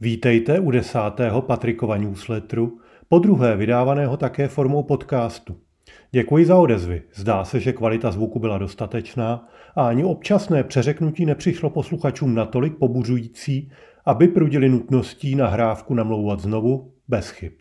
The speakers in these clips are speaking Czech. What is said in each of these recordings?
Vítejte u desátého Patrikova newsletteru, po druhé vydávaného také formou podcastu. Děkuji za odezvy. Zdá se, že kvalita zvuku byla dostatečná a ani občasné přeřeknutí nepřišlo posluchačům natolik pobuřující, aby prudili nutností nahrávku namlouvat znovu bez chyb.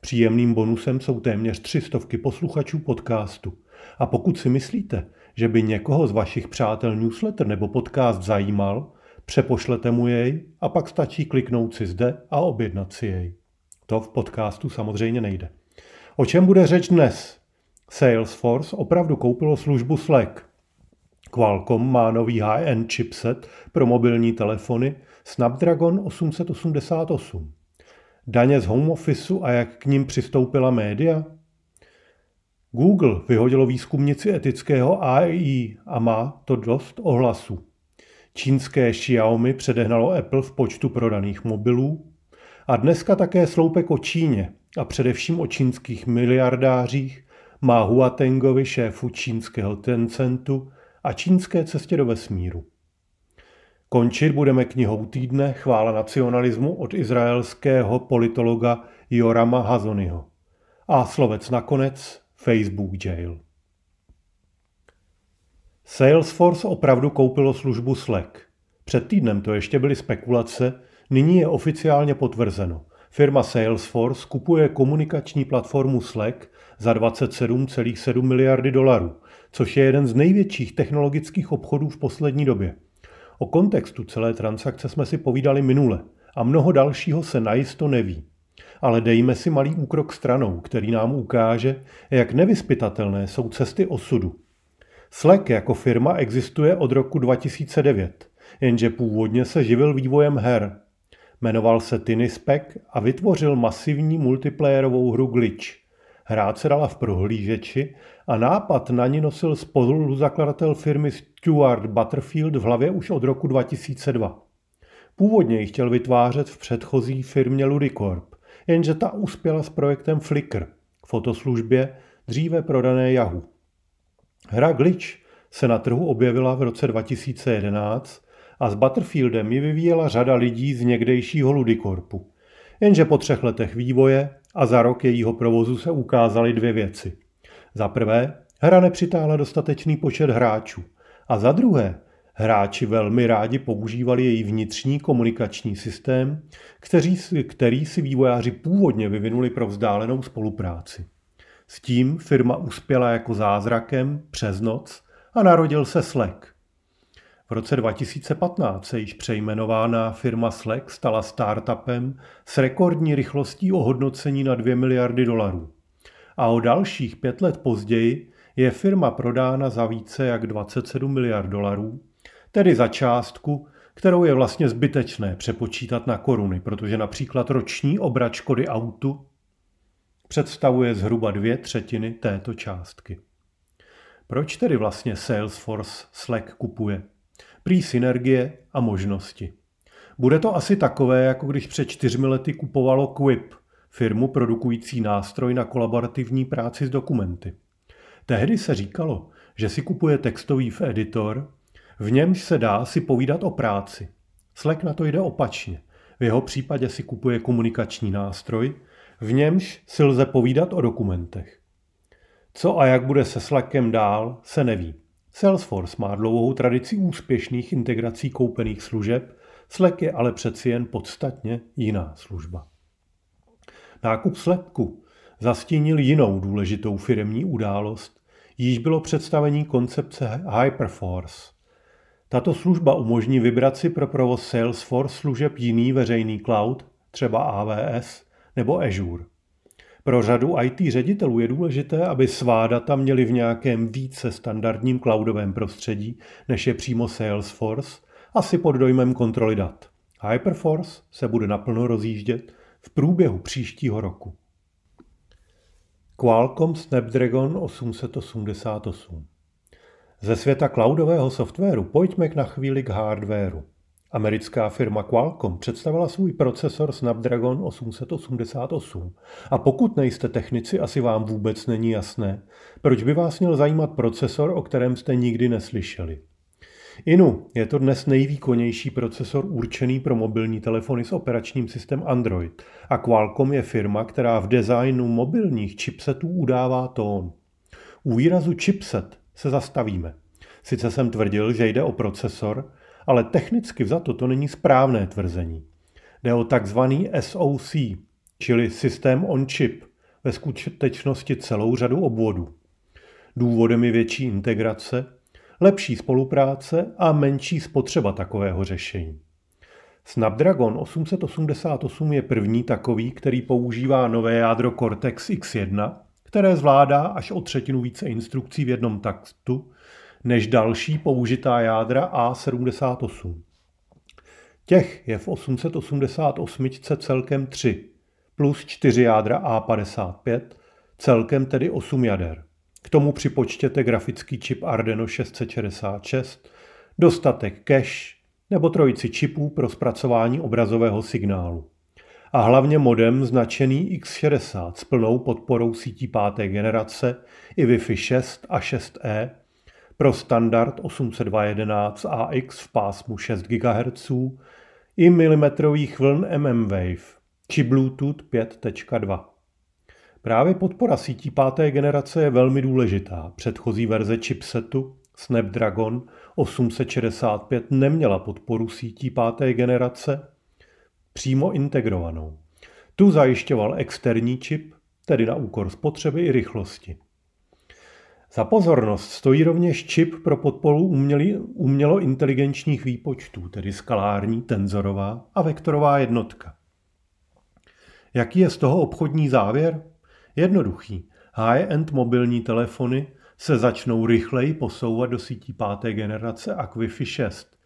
Příjemným bonusem jsou téměř tři stovky posluchačů podcastu. A pokud si myslíte, že by někoho z vašich přátel newsletter nebo podcast zajímal, přepošlete mu jej a pak stačí kliknout si zde a objednat si jej. To v podcastu samozřejmě nejde. O čem bude řeč dnes? Salesforce opravdu koupilo službu Slack. Qualcomm má nový high-end chipset pro mobilní telefony Snapdragon 888. Daně z home officeu a jak k ním přistoupila média? Google vyhodilo výzkumnici etického AI a má to dost ohlasů. Čínské Xiaomi předehnalo Apple v počtu prodaných mobilů a dneska také sloupek o Číně a především o čínských miliardářích má Huatengovi šéfu čínského Tencentu a čínské cestě do vesmíru. Končit budeme knihou týdne Chvála nacionalismu od izraelského politologa Jorama Hazonyho. A slovec nakonec Facebook Jail. Salesforce opravdu koupilo službu Slack. Před týdnem to ještě byly spekulace, nyní je oficiálně potvrzeno. Firma Salesforce kupuje komunikační platformu Slack za 27,7 miliardy dolarů, což je jeden z největších technologických obchodů v poslední době. O kontextu celé transakce jsme si povídali minule a mnoho dalšího se najisto neví. Ale dejme si malý úkrok stranou, který nám ukáže, jak nevyspytatelné jsou cesty osudu. Slack jako firma existuje od roku 2009, jenže původně se živil vývojem her. Jmenoval se Tinispec a vytvořil masivní multiplayerovou hru Glitch. Hrát se dala v prohlížeči a nápad na ní nosil spoluzakladatel firmy Stuart Butterfield v hlavě už od roku 2002. Původně ji chtěl vytvářet v předchozí firmě Ludicorp, jenže ta uspěla s projektem Flickr, fotoslužbě dříve prodané Yahoo. Hra Glitch se na trhu objevila v roce 2011 a s Butterfieldem ji vyvíjela řada lidí z někdejšího Ludicorpu. Jenže po třech letech vývoje a za rok jejího provozu se ukázaly dvě věci. Za prvé, hra nepřitáhla dostatečný počet hráčů. A za druhé, hráči velmi rádi používali její vnitřní komunikační systém, který, který si vývojáři původně vyvinuli pro vzdálenou spolupráci. S tím firma uspěla jako zázrakem přes noc a narodil se Slack. V roce 2015 se již přejmenovaná firma Slack stala startupem s rekordní rychlostí ohodnocení na 2 miliardy dolarů. A o dalších pět let později je firma prodána za více jak 27 miliard dolarů, tedy za částku, kterou je vlastně zbytečné přepočítat na koruny, protože například roční obrat škody autu představuje zhruba dvě třetiny této částky. Proč tedy vlastně Salesforce Slack kupuje? Prý synergie a možnosti. Bude to asi takové, jako když před čtyřmi lety kupovalo Quip, firmu produkující nástroj na kolaborativní práci s dokumenty. Tehdy se říkalo, že si kupuje textový v editor, v němž se dá si povídat o práci. Slack na to jde opačně. V jeho případě si kupuje komunikační nástroj, v němž si lze povídat o dokumentech. Co a jak bude se Slackem dál, se neví. Salesforce má dlouhou tradici úspěšných integrací koupených služeb, Slack je ale přeci jen podstatně jiná služba. Nákup Slacku zastínil jinou důležitou firemní událost, již bylo představení koncepce Hyperforce. Tato služba umožní vybrat si pro provoz Salesforce služeb jiný veřejný cloud, třeba AWS nebo Azure. Pro řadu IT ředitelů je důležité, aby svá data měli v nějakém více standardním cloudovém prostředí, než je přímo Salesforce, asi pod dojmem kontroly dat. Hyperforce se bude naplno rozjíždět v průběhu příštího roku. Qualcomm Snapdragon 888 Ze světa cloudového softwaru pojďme na chvíli k hardwaru. Americká firma Qualcomm představila svůj procesor Snapdragon 888 a pokud nejste technici, asi vám vůbec není jasné, proč by vás měl zajímat procesor, o kterém jste nikdy neslyšeli. Inu je to dnes nejvýkonnější procesor určený pro mobilní telefony s operačním systém Android a Qualcomm je firma, která v designu mobilních chipsetů udává tón. U výrazu chipset se zastavíme. Sice jsem tvrdil, že jde o procesor, ale technicky vzato to není správné tvrzení. Jde o takzvaný SoC, čili systém on chip, ve skutečnosti celou řadu obvodů. Důvodem je větší integrace, lepší spolupráce a menší spotřeba takového řešení. Snapdragon 888 je první takový, který používá nové jádro Cortex X1, které zvládá až o třetinu více instrukcí v jednom taktu než další použitá jádra A78. Těch je v 888 celkem 3, plus 4 jádra A55, celkem tedy 8 jader. K tomu připočtěte grafický čip Ardeno 666, dostatek cache nebo trojici čipů pro zpracování obrazového signálu. A hlavně modem značený X60 s plnou podporou sítí páté generace i Wi-Fi 6 a 6E pro standard 802.11ax v pásmu 6 GHz i milimetrových vln mmWave či Bluetooth 5.2. Právě podpora sítí páté generace je velmi důležitá. Předchozí verze chipsetu Snapdragon 865 neměla podporu sítí páté generace přímo integrovanou. Tu zajišťoval externí čip, tedy na úkor spotřeby i rychlosti. Za pozornost stojí rovněž čip pro podporu umělo inteligenčních výpočtů, tedy skalární, tenzorová a vektorová jednotka. Jaký je z toho obchodní závěr? Jednoduchý. High-end mobilní telefony se začnou rychleji posouvat do sítí páté generace a Wi-Fi 6.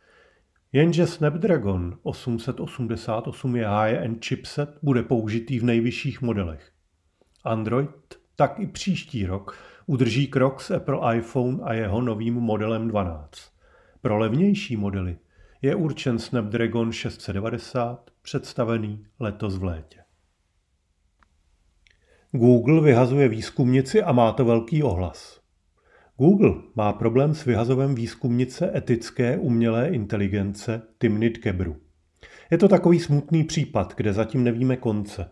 Jenže Snapdragon 888 je high-end chipset bude použitý v nejvyšších modelech. Android tak i příští rok udrží krok s Apple iPhone a jeho novým modelem 12. Pro levnější modely je určen Snapdragon 690, představený letos v létě. Google vyhazuje výzkumnici a má to velký ohlas. Google má problém s vyhazovem výzkumnice etické umělé inteligence Timnit Gebru. Je to takový smutný případ, kde zatím nevíme konce.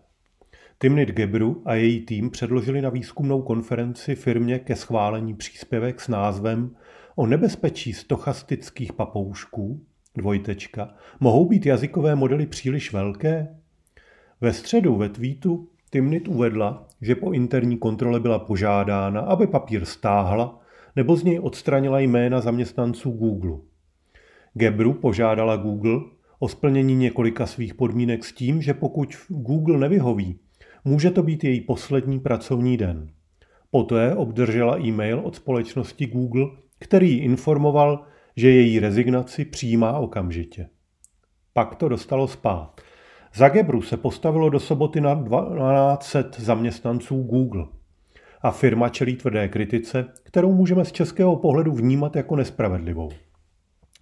Timnit Gebru a její tým předložili na výzkumnou konferenci firmě ke schválení příspěvek s názvem O nebezpečí stochastických papoušků, dvojtečka, mohou být jazykové modely příliš velké? Ve středu ve tweetu Timnit uvedla, že po interní kontrole byla požádána, aby papír stáhla nebo z něj odstranila jména zaměstnanců Google. Gebru požádala Google o splnění několika svých podmínek s tím, že pokud Google nevyhoví, Může to být její poslední pracovní den. Poté obdržela e-mail od společnosti Google, který ji informoval, že její rezignaci přijímá okamžitě. Pak to dostalo spát. Za Gebru se postavilo do soboty na 1200 zaměstnanců Google. A firma čelí tvrdé kritice, kterou můžeme z českého pohledu vnímat jako nespravedlivou.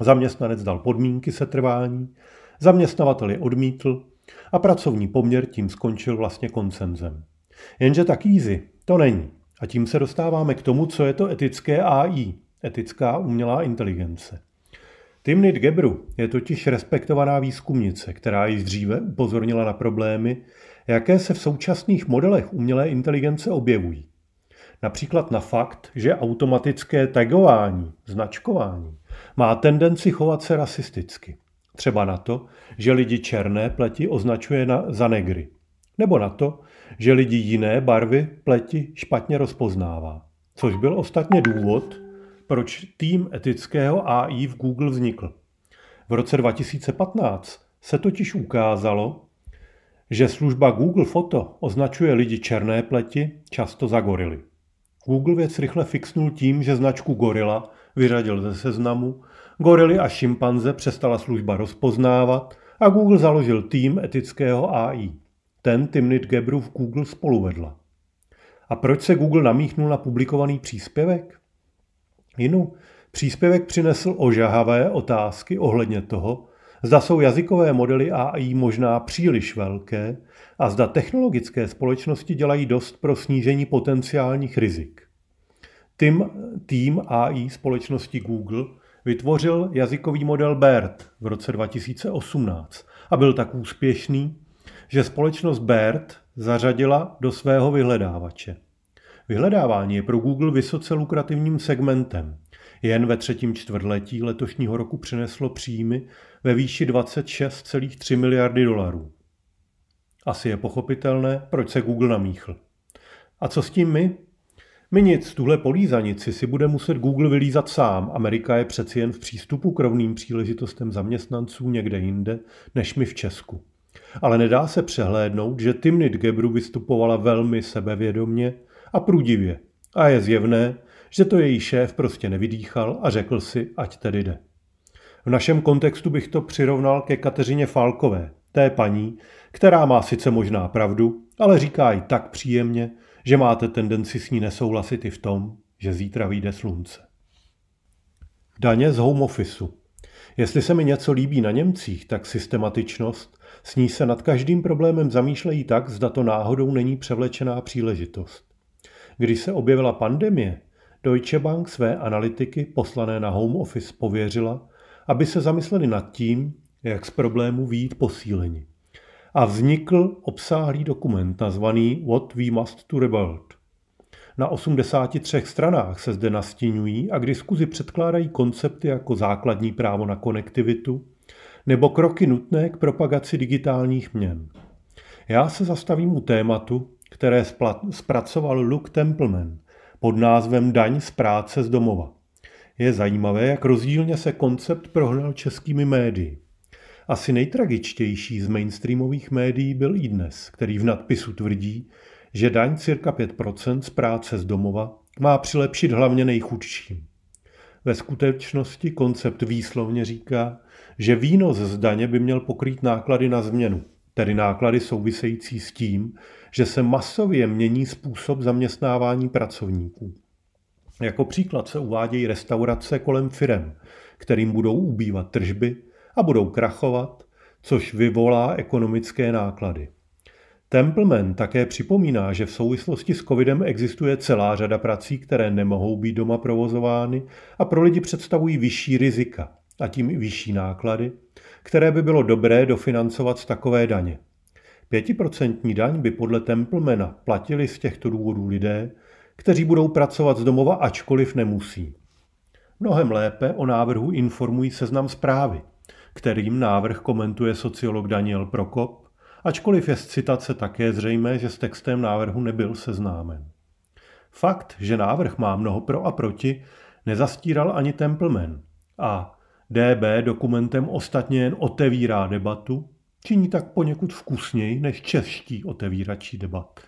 Zaměstnanec dal podmínky setrvání, zaměstnavatel je odmítl, a pracovní poměr tím skončil vlastně koncenzem. Jenže tak easy to není. A tím se dostáváme k tomu, co je to etické AI, etická umělá inteligence. Timnit Gebru je totiž respektovaná výzkumnice, která již dříve upozornila na problémy, jaké se v současných modelech umělé inteligence objevují. Například na fakt, že automatické tagování, značkování, má tendenci chovat se rasisticky. Třeba na to, že lidi černé pleti označuje na, za negry. Nebo na to, že lidi jiné barvy pleti špatně rozpoznává. Což byl ostatně důvod, proč tým etického AI v Google vznikl. V roce 2015 se totiž ukázalo, že služba Google Foto označuje lidi černé pleti často za gorily. Google věc rychle fixnul tím, že značku gorila vyřadil ze seznamu Gorily a šimpanze přestala služba rozpoznávat a Google založil tým etického AI. Ten Timnit Gebru v Google spoluvedla. A proč se Google namíchnul na publikovaný příspěvek? Jinu, příspěvek přinesl ožahavé otázky ohledně toho, zda jsou jazykové modely AI možná příliš velké a zda technologické společnosti dělají dost pro snížení potenciálních rizik. Tým, tým AI společnosti Google vytvořil jazykový model BERT v roce 2018 a byl tak úspěšný, že společnost BERT zařadila do svého vyhledávače. Vyhledávání je pro Google vysoce lukrativním segmentem. Jen ve třetím čtvrtletí letošního roku přineslo příjmy ve výši 26,3 miliardy dolarů. Asi je pochopitelné, proč se Google namíchl. A co s tím my? My nic, tuhle polízanici si bude muset Google vylízat sám. Amerika je přeci jen v přístupu k rovným příležitostem zaměstnanců někde jinde, než my v Česku. Ale nedá se přehlédnout, že Timnit Gebru vystupovala velmi sebevědomně a průdivě. A je zjevné, že to její šéf prostě nevydýchal a řekl si, ať tedy jde. V našem kontextu bych to přirovnal ke Kateřině Falkové, té paní, která má sice možná pravdu, ale říká i tak příjemně, že máte tendenci s ní nesouhlasit i v tom, že zítra vyjde slunce. Daně z home officeu. Jestli se mi něco líbí na Němcích, tak systematičnost, s ní se nad každým problémem zamýšlejí tak, zda to náhodou není převlečená příležitost. Když se objevila pandemie, Deutsche Bank své analytiky poslané na home office pověřila, aby se zamysleli nad tím, jak z problému výjít posíleni a vznikl obsáhlý dokument nazvaný What We Must to Rebuild. Na 83 stranách se zde nastínují a k diskuzi předkládají koncepty jako základní právo na konektivitu nebo kroky nutné k propagaci digitálních měn. Já se zastavím u tématu, které zpracoval Luke Templeman pod názvem Daň z práce z domova. Je zajímavé, jak rozdílně se koncept prohnal českými médii. Asi nejtragičtější z mainstreamových médií byl i dnes, který v nadpisu tvrdí, že daň cirka 5% z práce z domova má přilepšit hlavně nejchudším. Ve skutečnosti koncept výslovně říká, že výnos z daně by měl pokrýt náklady na změnu, tedy náklady související s tím, že se masově mění způsob zaměstnávání pracovníků. Jako příklad se uvádějí restaurace kolem firem, kterým budou ubývat tržby a budou krachovat, což vyvolá ekonomické náklady. Templeman také připomíná, že v souvislosti s covidem existuje celá řada prací, které nemohou být doma provozovány a pro lidi představují vyšší rizika a tím i vyšší náklady, které by bylo dobré dofinancovat z takové daně. Pětiprocentní daň by podle Templemana platili z těchto důvodů lidé, kteří budou pracovat z domova, ačkoliv nemusí. Mnohem lépe o návrhu informují seznam zprávy – kterým návrh komentuje sociolog Daniel Prokop, ačkoliv je z citace také zřejmé, že s textem návrhu nebyl seznámen. Fakt, že návrh má mnoho pro a proti, nezastíral ani Templeman a DB dokumentem ostatně jen otevírá debatu, činí tak poněkud vkusněji než čeští otevíračí debat.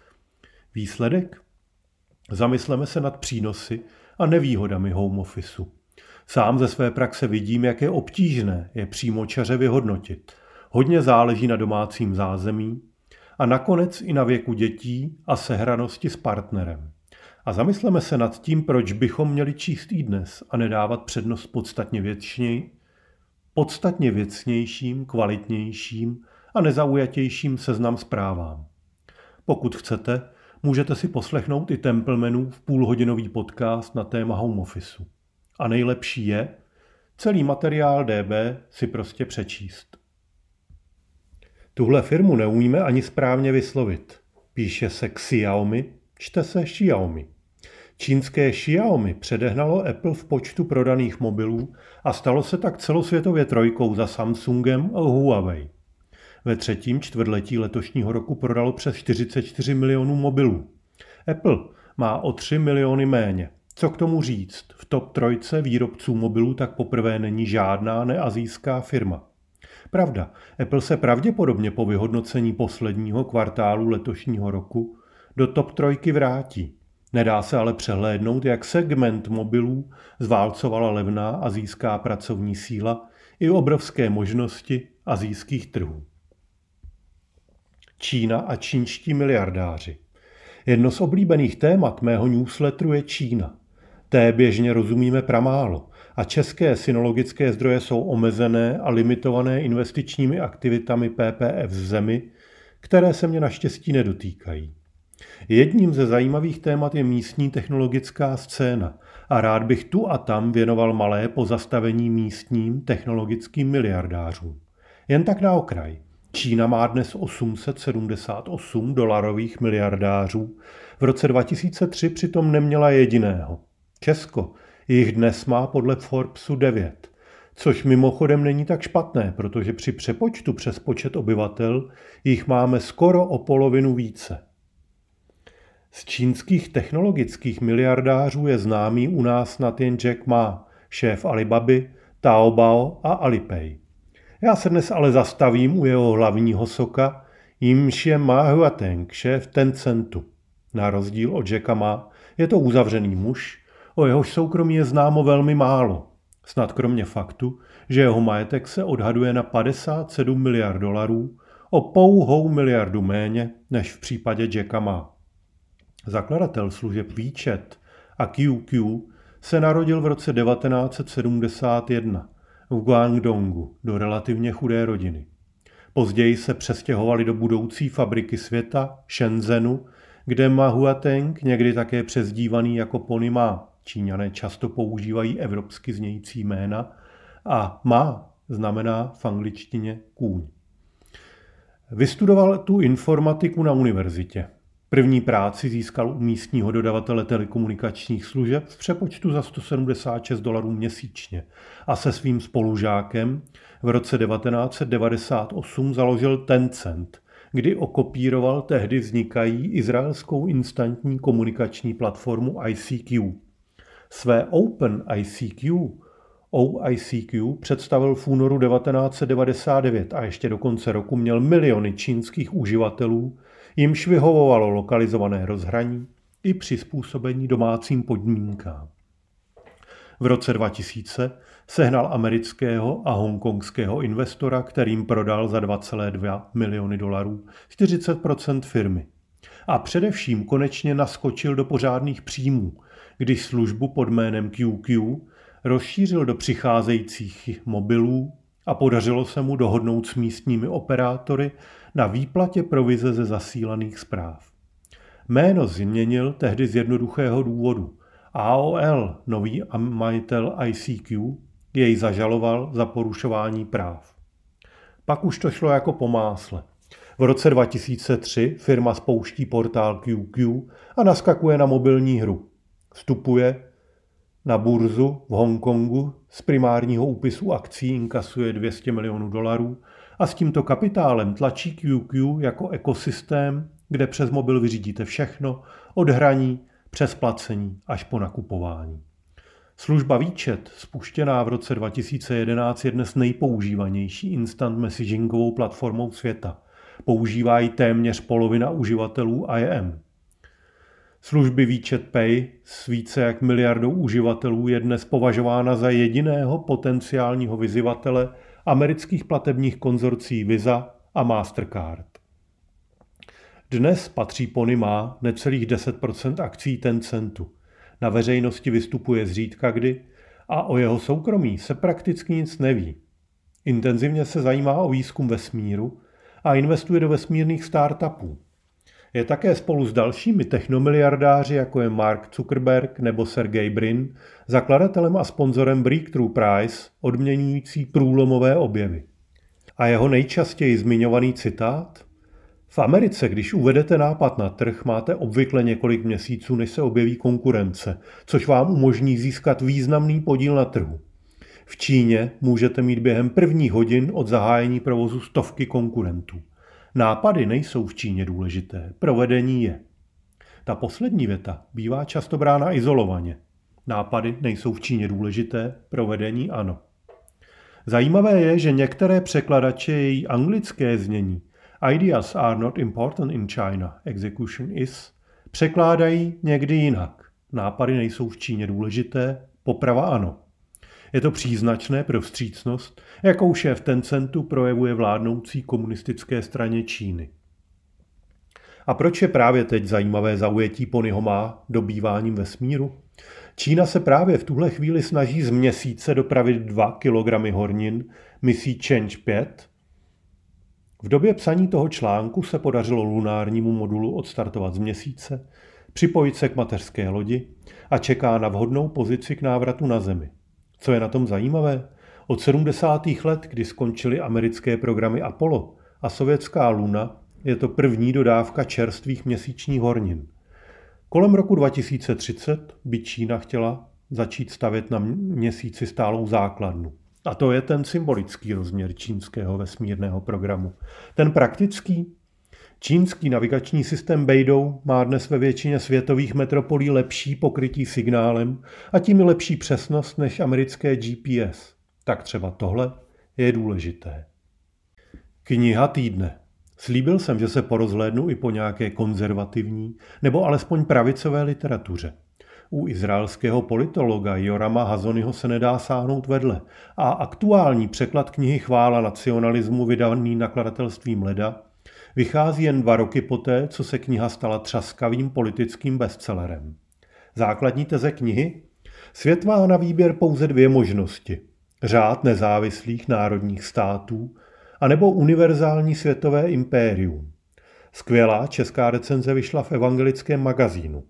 Výsledek? Zamysleme se nad přínosy a nevýhodami home officeu. Sám ze své praxe vidím, jak je obtížné je přímo čaře vyhodnotit. Hodně záleží na domácím zázemí a nakonec i na věku dětí a sehranosti s partnerem. A zamysleme se nad tím, proč bychom měli číst i dnes a nedávat přednost podstatně většněji, podstatně věcnějším, kvalitnějším a nezaujatějším seznam zprávám. Pokud chcete, můžete si poslechnout i Templemanův půlhodinový podcast na téma home officeu. A nejlepší je celý materiál DB si prostě přečíst. Tuhle firmu neumíme ani správně vyslovit. Píše se Xiaomi, čte se Xiaomi. Čínské Xiaomi předehnalo Apple v počtu prodaných mobilů a stalo se tak celosvětově trojkou za Samsungem a Huawei. Ve třetím čtvrtletí letošního roku prodalo přes 44 milionů mobilů. Apple má o 3 miliony méně. Co k tomu říct? V top trojce výrobců mobilů tak poprvé není žádná neazijská firma. Pravda, Apple se pravděpodobně po vyhodnocení posledního kvartálu letošního roku do top trojky vrátí. Nedá se ale přehlédnout, jak segment mobilů zválcovala levná azijská pracovní síla i obrovské možnosti azijských trhů. Čína a čínští miliardáři. Jedno z oblíbených témat mého newsletteru je Čína. Té běžně rozumíme pramálo a české synologické zdroje jsou omezené a limitované investičními aktivitami PPF v zemi, které se mě naštěstí nedotýkají. Jedním ze zajímavých témat je místní technologická scéna a rád bych tu a tam věnoval malé pozastavení místním technologickým miliardářům. Jen tak na okraj. Čína má dnes 878 dolarových miliardářů, v roce 2003 přitom neměla jediného. Česko jich dnes má podle Forbesu 9, což mimochodem není tak špatné, protože při přepočtu přes počet obyvatel jich máme skoro o polovinu více. Z čínských technologických miliardářů je známý u nás snad jen Jack Ma, šéf Alibaby, Taobao a Alipay. Já se dnes ale zastavím u jeho hlavního soka, jímž je Ma Huateng, šéf Tencentu. Na rozdíl od Jacka Ma je to uzavřený muž, o jehož soukromí je známo velmi málo. Snad kromě faktu, že jeho majetek se odhaduje na 57 miliard dolarů, o pouhou miliardu méně než v případě Jacka Ma. Zakladatel služeb Výčet a QQ se narodil v roce 1971 v Guangdongu do relativně chudé rodiny. Později se přestěhovali do budoucí fabriky světa Shenzhenu, kde Ma Huateng, někdy také přezdívaný jako Pony Ma, Číňané často používají evropsky znějící jména, a Ma znamená v angličtině kůň. Vystudoval tu informatiku na univerzitě. První práci získal u místního dodavatele telekomunikačních služeb v přepočtu za 176 dolarů měsíčně a se svým spolužákem v roce 1998 založil Tencent, kdy okopíroval tehdy vznikají izraelskou instantní komunikační platformu ICQ. Své Open ICQ OICQ představil v únoru 1999 a ještě do konce roku měl miliony čínských uživatelů, jimž vyhovovalo lokalizované rozhraní i přizpůsobení domácím podmínkám. V roce 2000 sehnal amerického a hongkongského investora, kterým prodal za 2,2 miliony dolarů 40% firmy. A především konečně naskočil do pořádných příjmů, když službu pod jménem QQ rozšířil do přicházejících mobilů a podařilo se mu dohodnout s místními operátory na výplatě provize ze zasílaných zpráv. Jméno změnil tehdy z jednoduchého důvodu. AOL, nový majitel ICQ, jej zažaloval za porušování práv. Pak už to šlo jako po másle. V roce 2003 firma spouští portál QQ a naskakuje na mobilní hru. Vstupuje na burzu v Hongkongu z primárního úpisu akcí inkasuje 200 milionů dolarů a s tímto kapitálem tlačí QQ jako ekosystém, kde přes mobil vyřídíte všechno, od hraní přes placení až po nakupování. Služba výčet, spuštěná v roce 2011, je dnes nejpoužívanější instant messagingovou platformou světa. Používá ji téměř polovina uživatelů IM. Služby výčet Pay s více jak miliardou uživatelů je dnes považována za jediného potenciálního vyzývatele amerických platebních konzorcí Visa a Mastercard. Dnes patří Pony má necelých 10% akcí Tencentu. Na veřejnosti vystupuje zřídka kdy a o jeho soukromí se prakticky nic neví. Intenzivně se zajímá o výzkum vesmíru a investuje do vesmírných startupů. Je také spolu s dalšími technomiliardáři, jako je Mark Zuckerberg nebo Sergey Brin, zakladatelem a sponzorem Breakthrough Prize, odměňující průlomové objevy. A jeho nejčastěji zmiňovaný citát? V Americe, když uvedete nápad na trh, máte obvykle několik měsíců, než se objeví konkurence, což vám umožní získat významný podíl na trhu. V Číně můžete mít během prvních hodin od zahájení provozu stovky konkurentů. Nápady nejsou v Číně důležité, provedení je. Ta poslední věta bývá často brána izolovaně. Nápady nejsou v Číně důležité, provedení ano. Zajímavé je, že některé překladače její anglické znění Ideas are not important in China, execution is, překládají někdy jinak. Nápady nejsou v Číně důležité, poprava ano. Je to příznačné pro vstřícnost, jakou šéf Tencentu projevuje vládnoucí komunistické straně Číny. A proč je právě teď zajímavé zaujetí Ponyho má dobýváním vesmíru? Čína se právě v tuhle chvíli snaží z měsíce dopravit 2 kg hornin misí Change 5. V době psaní toho článku se podařilo lunárnímu modulu odstartovat z měsíce, připojit se k mateřské lodi a čeká na vhodnou pozici k návratu na Zemi. Co je na tom zajímavé? Od 70. let, kdy skončily americké programy Apollo a sovětská Luna, je to první dodávka čerstvých měsíčních hornin. Kolem roku 2030 by Čína chtěla začít stavět na měsíci stálou základnu. A to je ten symbolický rozměr čínského vesmírného programu. Ten praktický, čínský navigační systém Beidou má dnes ve většině světových metropolí lepší pokrytí signálem a tím i lepší přesnost než americké GPS. Tak třeba tohle je důležité. Kniha týdne. Slíbil jsem, že se porozhlédnu i po nějaké konzervativní nebo alespoň pravicové literatuře. U izraelského politologa Jorama Hazonyho se nedá sáhnout vedle a aktuální překlad knihy Chvála nacionalismu vydaný nakladatelstvím Leda vychází jen dva roky poté, co se kniha stala třaskavým politickým bestsellerem. Základní teze knihy? Svět má na výběr pouze dvě možnosti. Řád nezávislých národních států anebo univerzální světové impérium. Skvělá česká recenze vyšla v evangelickém magazínu.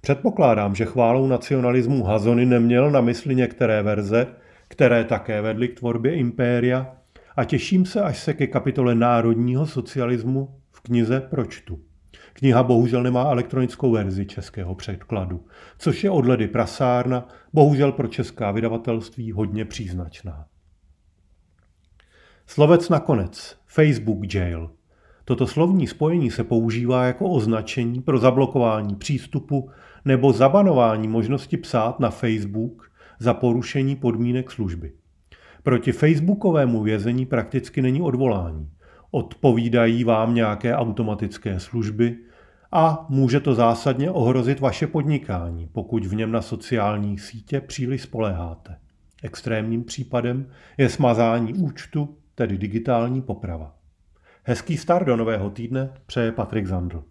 Předpokládám, že chválou nacionalismu Hazony neměl na mysli některé verze, které také vedly k tvorbě impéria a těším se, až se ke kapitole národního socialismu v knize pročtu. Kniha bohužel nemá elektronickou verzi českého překladu, což je od ledy prasárna, bohužel pro česká vydavatelství hodně příznačná. Slovec nakonec. Facebook jail. Toto slovní spojení se používá jako označení pro zablokování přístupu nebo zabanování možnosti psát na Facebook za porušení podmínek služby. Proti facebookovému vězení prakticky není odvolání. Odpovídají vám nějaké automatické služby a může to zásadně ohrozit vaše podnikání, pokud v něm na sociální sítě příliš spoléháte. Extrémním případem je smazání účtu, tedy digitální poprava. Hezký start do nového týdne přeje Patrik Zandl.